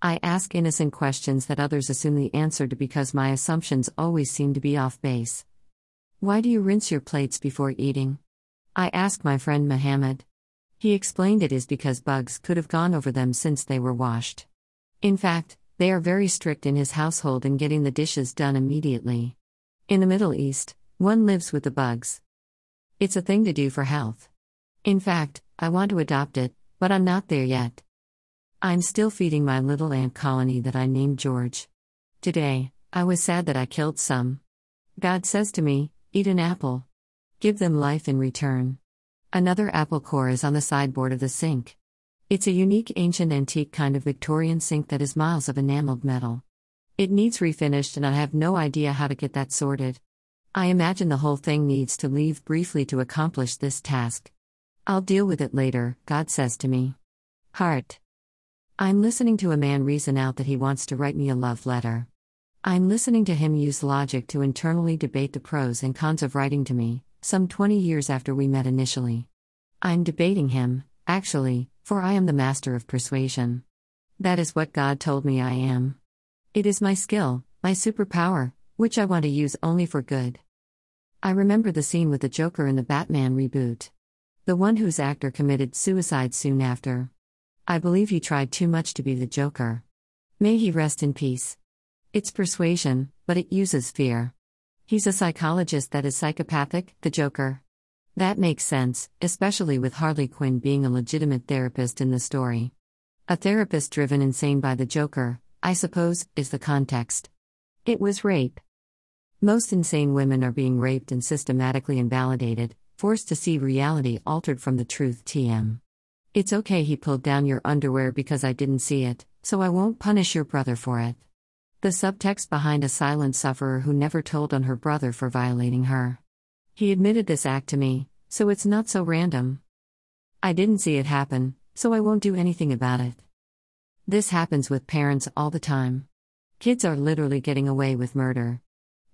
I ask innocent questions that others assume the answer to because my assumptions always seem to be off base. Why do you rinse your plates before eating? I asked my friend Mohammed. He explained it is because bugs could have gone over them since they were washed. In fact, they are very strict in his household in getting the dishes done immediately. In the Middle East, one lives with the bugs. It's a thing to do for health. In fact, I want to adopt it, but I'm not there yet. I'm still feeding my little ant colony that I named George. Today, I was sad that I killed some. God says to me, Eat an apple. Give them life in return. Another apple core is on the sideboard of the sink. It's a unique ancient antique kind of Victorian sink that is miles of enameled metal. It needs refinished, and I have no idea how to get that sorted. I imagine the whole thing needs to leave briefly to accomplish this task. I'll deal with it later, God says to me. Heart. I'm listening to a man reason out that he wants to write me a love letter. I'm listening to him use logic to internally debate the pros and cons of writing to me, some 20 years after we met initially. I'm debating him, actually, for I am the master of persuasion. That is what God told me I am. It is my skill, my superpower, which I want to use only for good. I remember the scene with the Joker in the Batman reboot. The one whose actor committed suicide soon after. I believe he tried too much to be the Joker. May he rest in peace. It's persuasion, but it uses fear. He's a psychologist that is psychopathic, the Joker. That makes sense, especially with Harley Quinn being a legitimate therapist in the story. A therapist driven insane by the Joker, I suppose, is the context. It was rape. Most insane women are being raped and systematically invalidated, forced to see reality altered from the truth. TM. It's okay he pulled down your underwear because I didn't see it, so I won't punish your brother for it. The subtext behind a silent sufferer who never told on her brother for violating her. He admitted this act to me, so it's not so random. I didn't see it happen, so I won't do anything about it. This happens with parents all the time. Kids are literally getting away with murder.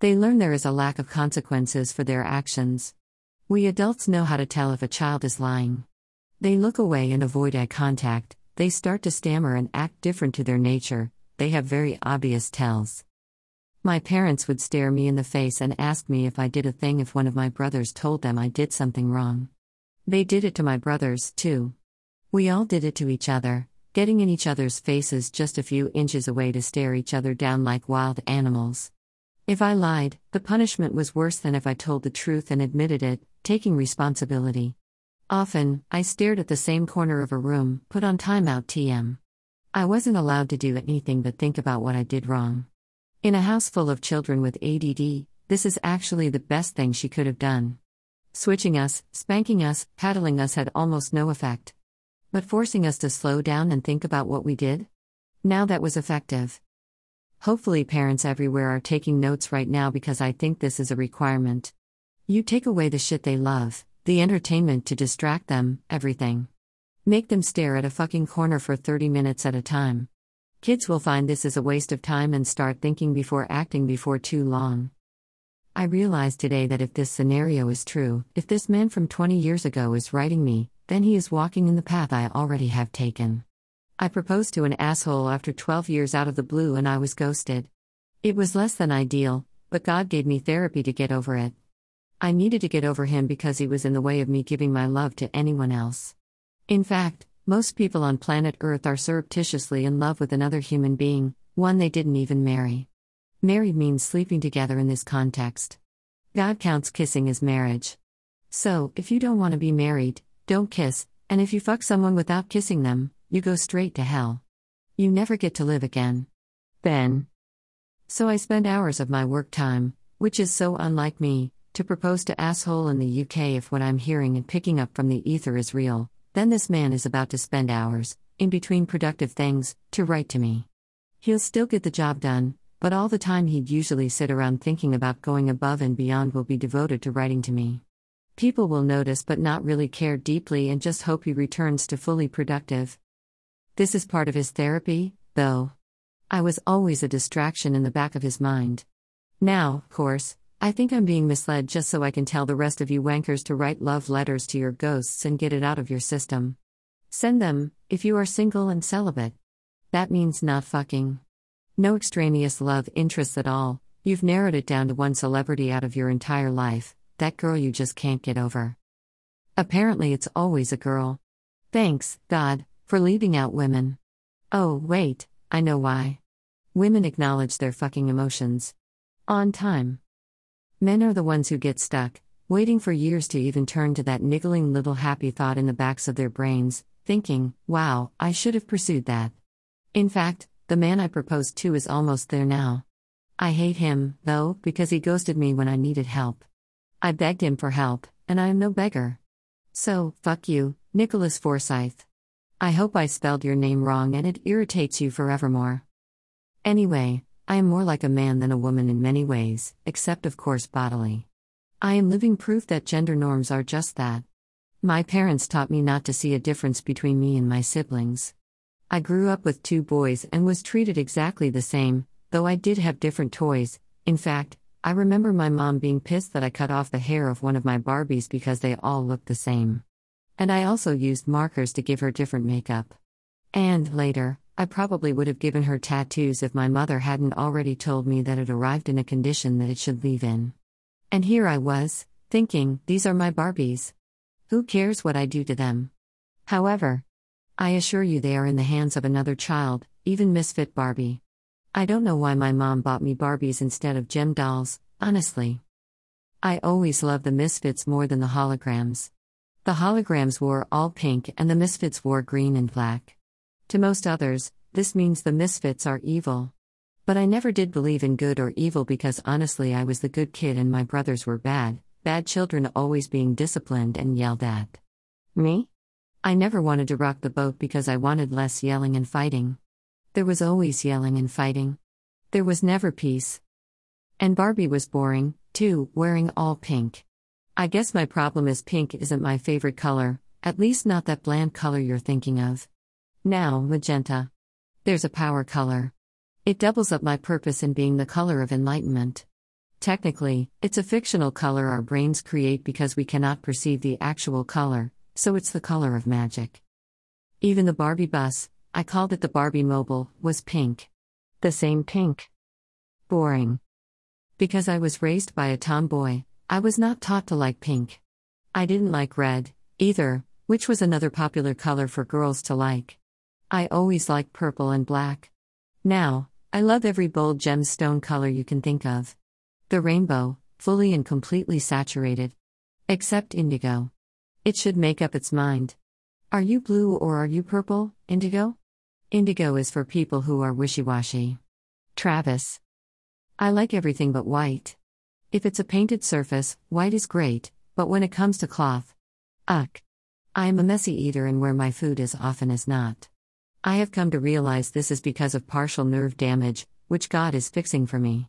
They learn there is a lack of consequences for their actions. We adults know how to tell if a child is lying. They look away and avoid eye contact, they start to stammer and act different to their nature, they have very obvious tells. My parents would stare me in the face and ask me if I did a thing if one of my brothers told them I did something wrong. They did it to my brothers, too. We all did it to each other, getting in each other's faces just a few inches away to stare each other down like wild animals. If I lied, the punishment was worse than if I told the truth and admitted it, taking responsibility. Often, I stared at the same corner of a room, put on timeout TM. I wasn't allowed to do anything but think about what I did wrong. In a house full of children with ADD, this is actually the best thing she could have done. Switching us, spanking us, paddling us had almost no effect. But forcing us to slow down and think about what we did? Now that was effective. Hopefully, parents everywhere are taking notes right now because I think this is a requirement. You take away the shit they love, the entertainment to distract them, everything. Make them stare at a fucking corner for 30 minutes at a time. Kids will find this is a waste of time and start thinking before acting before too long. I realize today that if this scenario is true, if this man from 20 years ago is writing me, then he is walking in the path I already have taken. I proposed to an asshole after 12 years out of the blue and I was ghosted. It was less than ideal, but God gave me therapy to get over it. I needed to get over him because he was in the way of me giving my love to anyone else. In fact, most people on planet Earth are surreptitiously in love with another human being, one they didn't even marry. Married means sleeping together in this context. God counts kissing as marriage. So, if you don't want to be married, don't kiss, and if you fuck someone without kissing them, you go straight to hell. You never get to live again. Ben. So I spend hours of my work time, which is so unlike me, to propose to asshole in the UK if what I'm hearing and picking up from the ether is real, then this man is about to spend hours, in between productive things, to write to me. He'll still get the job done, but all the time he'd usually sit around thinking about going above and beyond will be devoted to writing to me. People will notice but not really care deeply and just hope he returns to fully productive. This is part of his therapy, though. I was always a distraction in the back of his mind. Now, of course, I think I'm being misled just so I can tell the rest of you wankers to write love letters to your ghosts and get it out of your system. Send them, if you are single and celibate. That means not fucking. No extraneous love interests at all, you've narrowed it down to one celebrity out of your entire life, that girl you just can't get over. Apparently, it's always a girl. Thanks, God, for leaving out women. Oh, wait, I know why. Women acknowledge their fucking emotions. On time. Men are the ones who get stuck, waiting for years to even turn to that niggling little happy thought in the backs of their brains, thinking, wow, I should have pursued that. In fact, the man I proposed to is almost there now. I hate him, though, because he ghosted me when I needed help. I begged him for help, and I am no beggar. So, fuck you, Nicholas Forsyth. I hope I spelled your name wrong and it irritates you forevermore. Anyway, I am more like a man than a woman in many ways, except of course bodily. I am living proof that gender norms are just that. My parents taught me not to see a difference between me and my siblings. I grew up with two boys and was treated exactly the same, though I did have different toys. In fact, I remember my mom being pissed that I cut off the hair of one of my Barbies because they all looked the same. And I also used markers to give her different makeup. And later, I probably would have given her tattoos if my mother hadn't already told me that it arrived in a condition that it should leave in. And here I was, thinking, these are my Barbies. Who cares what I do to them? However, I assure you they are in the hands of another child, even Misfit Barbie. I don't know why my mom bought me Barbies instead of Jem dolls, honestly. I always loved the Misfits more than the holograms. The holograms wore all pink and the Misfits wore green and black. To most others, this means the Misfits are evil. But I never did believe in good or evil because honestly I was the good kid and my brothers were bad, bad children always being disciplined and yelled at. Me? I never wanted to rock the boat because I wanted less yelling and fighting. There was always yelling and fighting. There was never peace. And Barbie was boring, too, wearing all pink. I guess my problem is pink isn't my favorite color, at least not that bland color you're thinking of. Now, magenta. There's a power color. It doubles up my purpose in being the color of enlightenment. Technically, it's a fictional color our brains create because we cannot perceive the actual color, so it's the color of magic. Even the Barbie bus, I called it the Barbie Mobile, was pink. The same pink. Boring. Because I was raised by a tomboy, I was not taught to like pink. I didn't like red, either, which was another popular color for girls to like. I always like purple and black. Now, I love every bold gemstone color you can think of. The rainbow, fully and completely saturated. Except indigo. It should make up its mind. Are you blue or are you purple, indigo? Indigo is for people who are wishy washy. Travis. I like everything but white. If it's a painted surface, white is great, but when it comes to cloth, uck. I am a messy eater and wear my food as often as not. I have come to realize this is because of partial nerve damage, which God is fixing for me.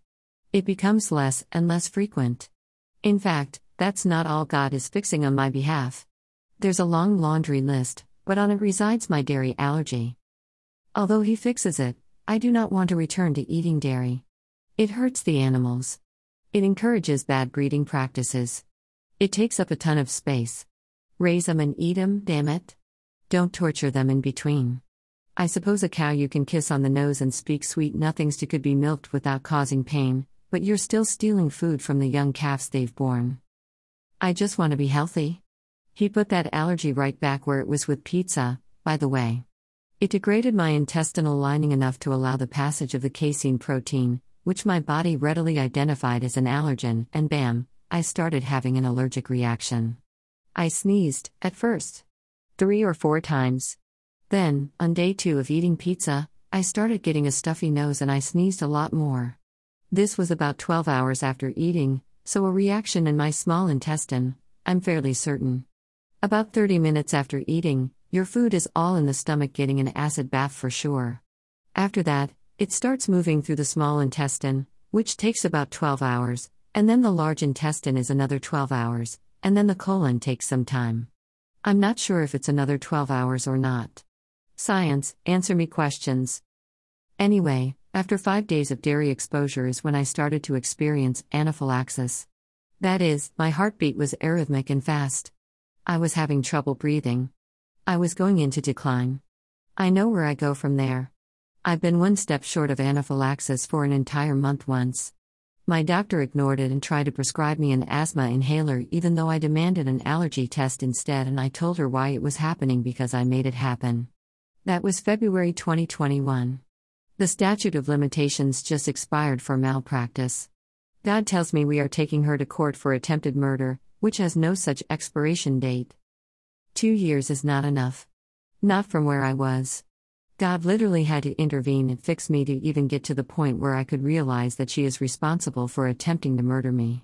It becomes less and less frequent. In fact, that's not all God is fixing on my behalf. There's a long laundry list, but on it resides my dairy allergy. Although He fixes it, I do not want to return to eating dairy. It hurts the animals. It encourages bad breeding practices. It takes up a ton of space. Raise them and eat them, damn it. Don't torture them in between. I suppose a cow you can kiss on the nose and speak sweet nothings to could be milked without causing pain, but you're still stealing food from the young calves they've born. I just want to be healthy. He put that allergy right back where it was with pizza, by the way. It degraded my intestinal lining enough to allow the passage of the casein protein, which my body readily identified as an allergen, and bam, I started having an allergic reaction. I sneezed, at first. Three or four times. Then, on day two of eating pizza, I started getting a stuffy nose and I sneezed a lot more. This was about 12 hours after eating, so a reaction in my small intestine, I'm fairly certain. About 30 minutes after eating, your food is all in the stomach getting an acid bath for sure. After that, it starts moving through the small intestine, which takes about 12 hours, and then the large intestine is another 12 hours, and then the colon takes some time. I'm not sure if it's another 12 hours or not. Science, answer me questions. Anyway, after five days of dairy exposure is when I started to experience anaphylaxis. That is, my heartbeat was arrhythmic and fast. I was having trouble breathing. I was going into decline. I know where I go from there. I've been one step short of anaphylaxis for an entire month once. My doctor ignored it and tried to prescribe me an asthma inhaler, even though I demanded an allergy test instead, and I told her why it was happening because I made it happen. That was February 2021. The statute of limitations just expired for malpractice. God tells me we are taking her to court for attempted murder, which has no such expiration date. Two years is not enough. Not from where I was. God literally had to intervene and fix me to even get to the point where I could realize that she is responsible for attempting to murder me.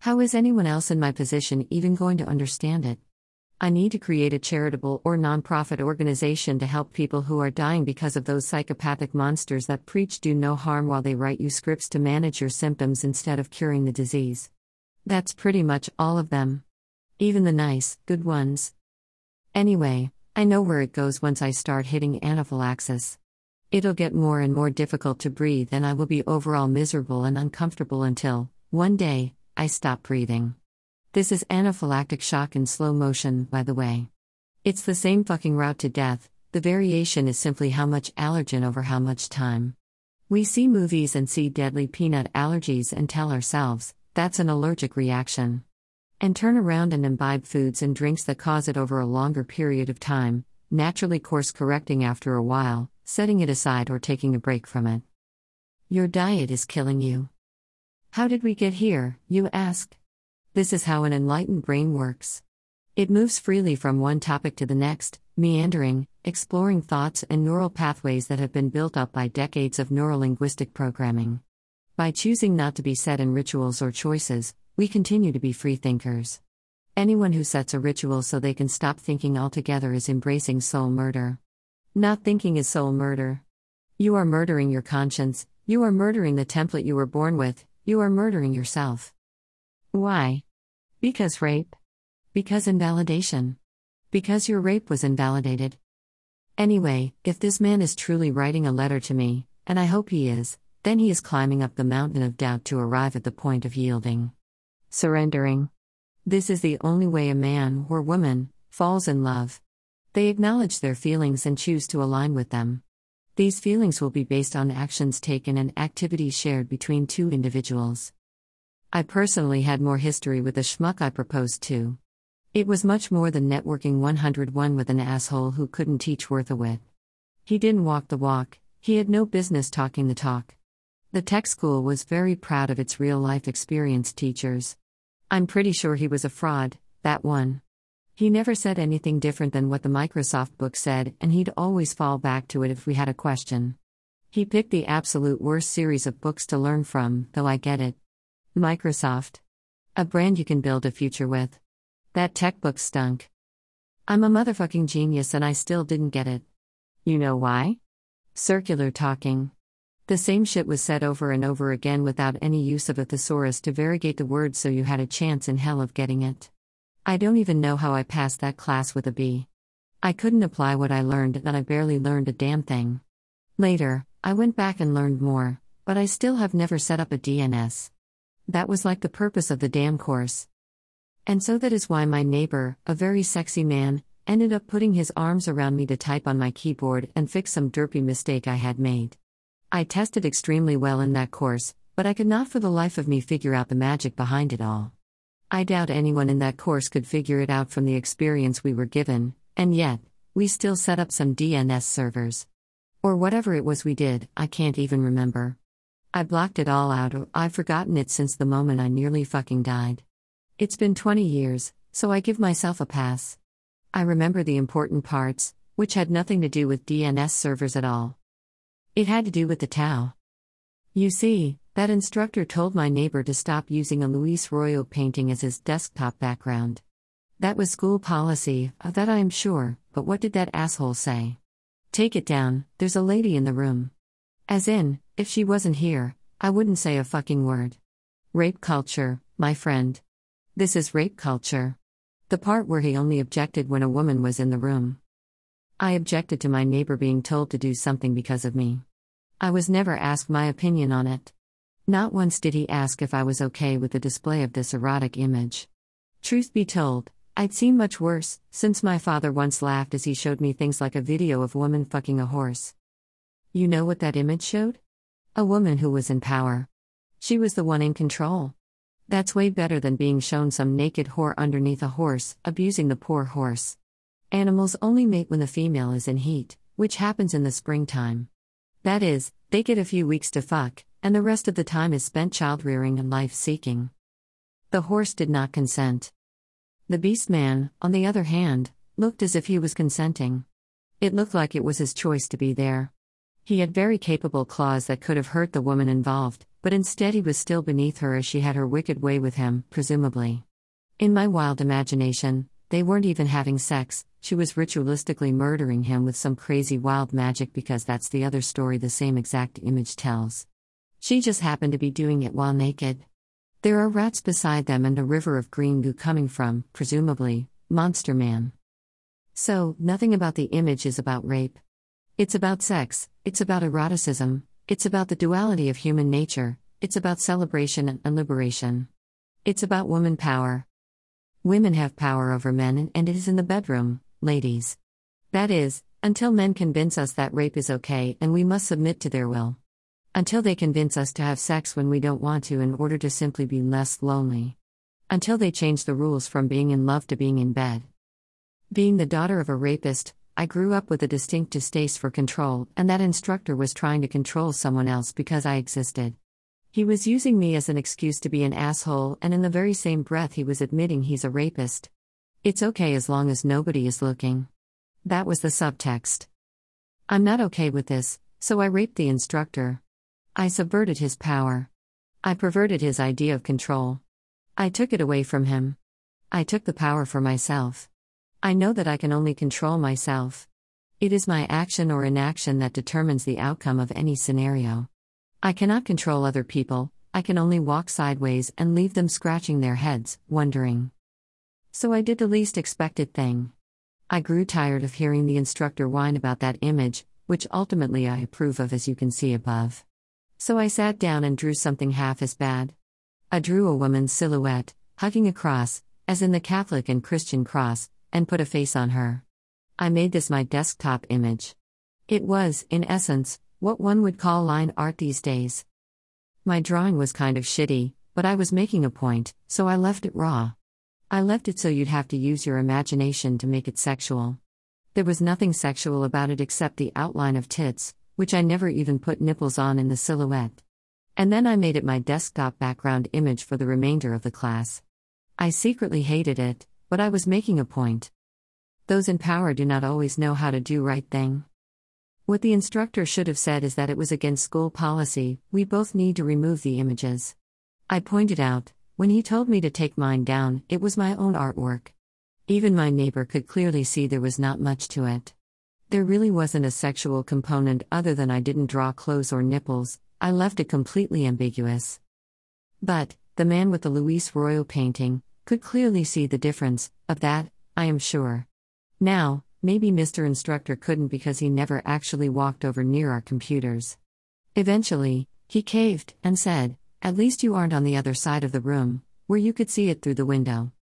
How is anyone else in my position even going to understand it? I need to create a charitable or nonprofit organization to help people who are dying because of those psychopathic monsters that preach do no harm while they write you scripts to manage your symptoms instead of curing the disease. That's pretty much all of them. Even the nice, good ones. Anyway, I know where it goes once I start hitting anaphylaxis. It'll get more and more difficult to breathe, and I will be overall miserable and uncomfortable until, one day, I stop breathing. This is anaphylactic shock in slow motion, by the way. It's the same fucking route to death, the variation is simply how much allergen over how much time. We see movies and see deadly peanut allergies and tell ourselves, that's an allergic reaction and turn around and imbibe foods and drinks that cause it over a longer period of time, naturally course correcting after a while, setting it aside or taking a break from it. Your diet is killing you. How did we get here, you ask? This is how an enlightened brain works. It moves freely from one topic to the next, meandering, exploring thoughts and neural pathways that have been built up by decades of neurolinguistic programming. By choosing not to be set in rituals or choices, we continue to be free thinkers. Anyone who sets a ritual so they can stop thinking altogether is embracing soul murder. Not thinking is soul murder. You are murdering your conscience, you are murdering the template you were born with, you are murdering yourself. Why? Because rape? Because invalidation? Because your rape was invalidated. Anyway, if this man is truly writing a letter to me, and I hope he is, then he is climbing up the mountain of doubt to arrive at the point of yielding. Surrendering. This is the only way a man or woman falls in love. They acknowledge their feelings and choose to align with them. These feelings will be based on actions taken and activities shared between two individuals. I personally had more history with the schmuck I proposed to. It was much more than networking 101 with an asshole who couldn't teach worth a whit. He didn't walk the walk, he had no business talking the talk. The tech school was very proud of its real life experienced teachers. I'm pretty sure he was a fraud, that one. He never said anything different than what the Microsoft book said, and he'd always fall back to it if we had a question. He picked the absolute worst series of books to learn from, though I get it. Microsoft. A brand you can build a future with. That tech book stunk. I'm a motherfucking genius and I still didn't get it. You know why? Circular talking. The same shit was said over and over again without any use of a thesaurus to variegate the words so you had a chance in hell of getting it. I don't even know how I passed that class with a B. I couldn't apply what I learned and I barely learned a damn thing. Later, I went back and learned more, but I still have never set up a DNS. That was like the purpose of the damn course. And so that is why my neighbor, a very sexy man, ended up putting his arms around me to type on my keyboard and fix some derpy mistake I had made. I tested extremely well in that course, but I could not for the life of me figure out the magic behind it all. I doubt anyone in that course could figure it out from the experience we were given, and yet, we still set up some DNS servers. Or whatever it was we did, I can't even remember. I blocked it all out or I've forgotten it since the moment I nearly fucking died. It's been 20 years, so I give myself a pass. I remember the important parts, which had nothing to do with DNS servers at all. It had to do with the Tao. You see, that instructor told my neighbor to stop using a Luis Royo painting as his desktop background. That was school policy, of that I am sure, but what did that asshole say? Take it down, there's a lady in the room. As in, if she wasn't here, I wouldn't say a fucking word. Rape culture, my friend. This is rape culture. The part where he only objected when a woman was in the room. I objected to my neighbor being told to do something because of me. I was never asked my opinion on it. Not once did he ask if I was okay with the display of this erotic image. Truth be told, I'd seen much worse, since my father once laughed as he showed me things like a video of woman fucking a horse. You know what that image showed? A woman who was in power. She was the one in control. That's way better than being shown some naked whore underneath a horse, abusing the poor horse. Animals only mate when the female is in heat, which happens in the springtime. That is, they get a few weeks to fuck, and the rest of the time is spent child rearing and life seeking. The horse did not consent. The beast man, on the other hand, looked as if he was consenting. It looked like it was his choice to be there. He had very capable claws that could have hurt the woman involved, but instead he was still beneath her as she had her wicked way with him, presumably. In my wild imagination, they weren't even having sex, she was ritualistically murdering him with some crazy wild magic because that's the other story the same exact image tells. She just happened to be doing it while naked. There are rats beside them and a river of green goo coming from, presumably, Monster Man. So, nothing about the image is about rape. It's about sex, it's about eroticism, it's about the duality of human nature, it's about celebration and liberation. It's about woman power. Women have power over men, and it is in the bedroom, ladies. That is, until men convince us that rape is okay and we must submit to their will. Until they convince us to have sex when we don't want to in order to simply be less lonely. Until they change the rules from being in love to being in bed. Being the daughter of a rapist, I grew up with a distinct distaste for control, and that instructor was trying to control someone else because I existed. He was using me as an excuse to be an asshole, and in the very same breath, he was admitting he's a rapist. It's okay as long as nobody is looking. That was the subtext. I'm not okay with this, so I raped the instructor. I subverted his power. I perverted his idea of control. I took it away from him. I took the power for myself. I know that I can only control myself. It is my action or inaction that determines the outcome of any scenario. I cannot control other people, I can only walk sideways and leave them scratching their heads, wondering. So I did the least expected thing. I grew tired of hearing the instructor whine about that image, which ultimately I approve of as you can see above. So I sat down and drew something half as bad. I drew a woman's silhouette, hugging a cross, as in the Catholic and Christian cross, and put a face on her. I made this my desktop image. It was, in essence, what one would call line art these days. My drawing was kind of shitty, but I was making a point, so I left it raw. I left it so you'd have to use your imagination to make it sexual. There was nothing sexual about it except the outline of tits, which I never even put nipples on in the silhouette. And then I made it my desktop background image for the remainder of the class. I secretly hated it, but I was making a point. Those in power do not always know how to do right thing. What the instructor should have said is that it was against school policy, we both need to remove the images. I pointed out, when he told me to take mine down, it was my own artwork. Even my neighbor could clearly see there was not much to it. There really wasn't a sexual component other than I didn't draw clothes or nipples, I left it completely ambiguous. But, the man with the Luis Royo painting could clearly see the difference, of that, I am sure. Now, maybe Mr. Instructor couldn't because he never actually walked over near our computers. Eventually, he caved and said, At least you aren't on the other side of the room, where you could see it through the window.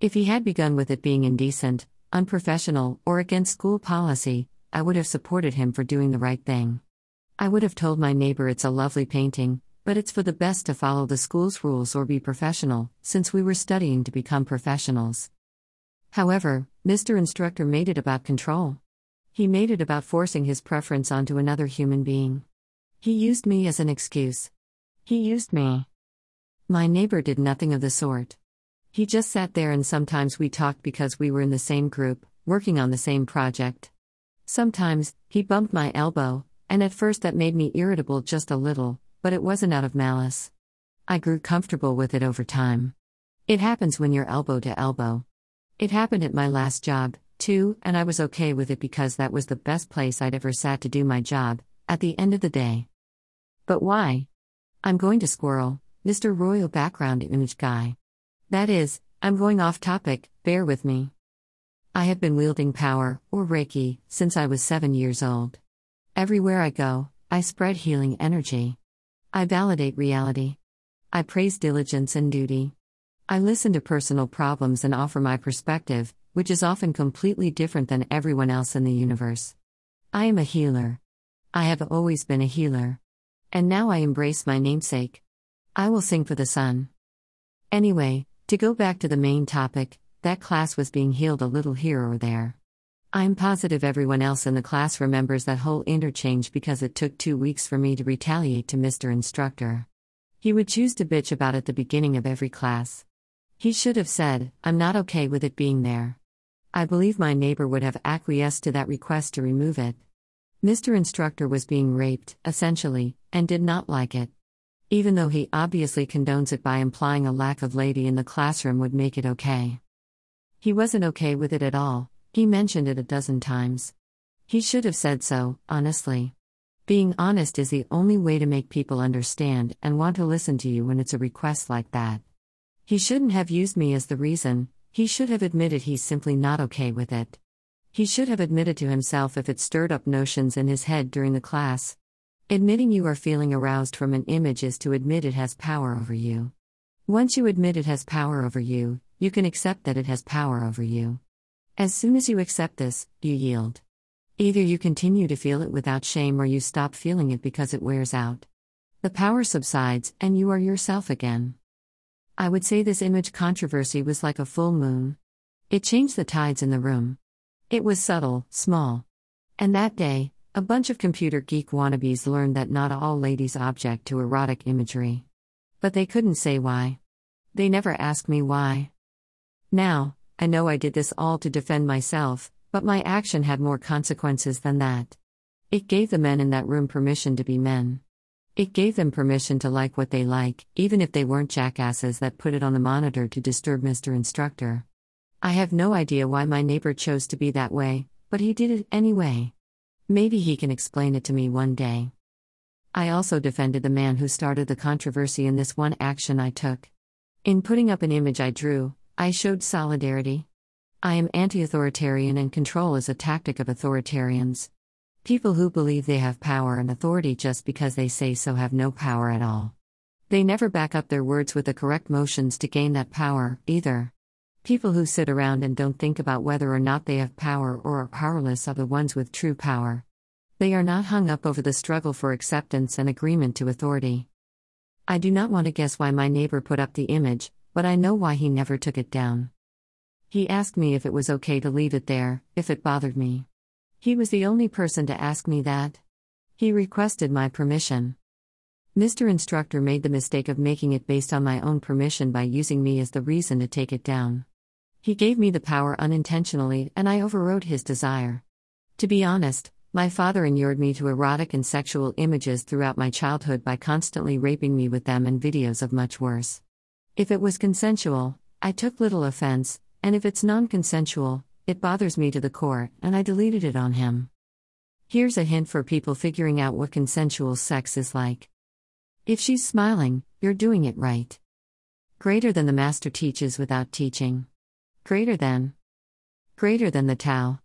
If he had begun with it being indecent, unprofessional, or against school policy, I would have supported him for doing the right thing. I would have told my neighbor it's a lovely painting, but it's for the best to follow the school's rules or be professional, since we were studying to become professionals. However, Mr. Instructor made it about control. He made it about forcing his preference onto another human being. He used me as an excuse. He used me. My neighbor did nothing of the sort. He just sat there and sometimes we talked because we were in the same group, working on the same project. Sometimes, he bumped my elbow, and at first that made me irritable just a little, but it wasn't out of malice. I grew comfortable with it over time. It happens when you're elbow to elbow. It happened at my last job, too, and I was okay with it because that was the best place I'd ever sat to do my job, at the end of the day. But why? I'm going to squirrel, Mr. Royo background image guy. That is, I'm going off topic, bear with me. I have been wielding power, or Reiki, since I was seven years old. Everywhere I go, I spread healing energy. I validate reality. I praise diligence and duty. I listen to personal problems and offer my perspective, which is often completely different than everyone else in the universe. I am a healer. I have always been a healer. And now I embrace my namesake. I will sing for the sun. Anyway, to go back to the main topic, that class was being healed a little here or there. I'm positive everyone else in the class remembers that whole interchange because it took two weeks for me to retaliate to Mr. Instructor. He would choose to bitch about it at the beginning of every class. He should have said, I'm not okay with it being there. I believe my neighbor would have acquiesced to that request to remove it. Mr. Instructor was being raped, essentially, and did not like it. Even though he obviously condones it by implying a lack of lady in the classroom would make it okay. He wasn't okay with it at all, he mentioned it a dozen times. He should have said so, honestly. Being honest is the only way to make people understand and want to listen to you when it's a request like that. He shouldn't have used me as the reason, he should have admitted he's simply not okay with it. He should have admitted to himself if it stirred up notions in his head during the class. Admitting you are feeling aroused from an image is to admit it has power over you. Once you admit it has power over you, you can accept that it has power over you. As soon as you accept this, you yield. Either you continue to feel it without shame or you stop feeling it because it wears out. The power subsides and you are yourself again. I would say this image controversy was like a full moon. It changed the tides in the room. It was subtle, small. And that day, a bunch of computer geek wannabes learned that not all ladies object to erotic imagery. But they couldn't say why. They never asked me why. Now, I know I did this all to defend myself, but my action had more consequences than that. It gave the men in that room permission to be men. It gave them permission to like what they like, even if they weren't jackasses that put it on the monitor to disturb Mr. Instructor. I have no idea why my neighbor chose to be that way, but he did it anyway. Maybe he can explain it to me one day. I also defended the man who started the controversy in this one action I took. In putting up an image I drew, I showed solidarity. I am anti authoritarian, and control is a tactic of authoritarians. People who believe they have power and authority just because they say so have no power at all. They never back up their words with the correct motions to gain that power, either. People who sit around and don't think about whether or not they have power or are powerless are the ones with true power. They are not hung up over the struggle for acceptance and agreement to authority. I do not want to guess why my neighbor put up the image, but I know why he never took it down. He asked me if it was okay to leave it there, if it bothered me. He was the only person to ask me that. He requested my permission. Mr. Instructor made the mistake of making it based on my own permission by using me as the reason to take it down. He gave me the power unintentionally, and I overrode his desire. To be honest, my father inured me to erotic and sexual images throughout my childhood by constantly raping me with them and videos of much worse. If it was consensual, I took little offense, and if it's non consensual, it bothers me to the core, and I deleted it on him. Here's a hint for people figuring out what consensual sex is like. If she's smiling, you're doing it right. Greater than the master teaches without teaching. Greater than. Greater than the Tao.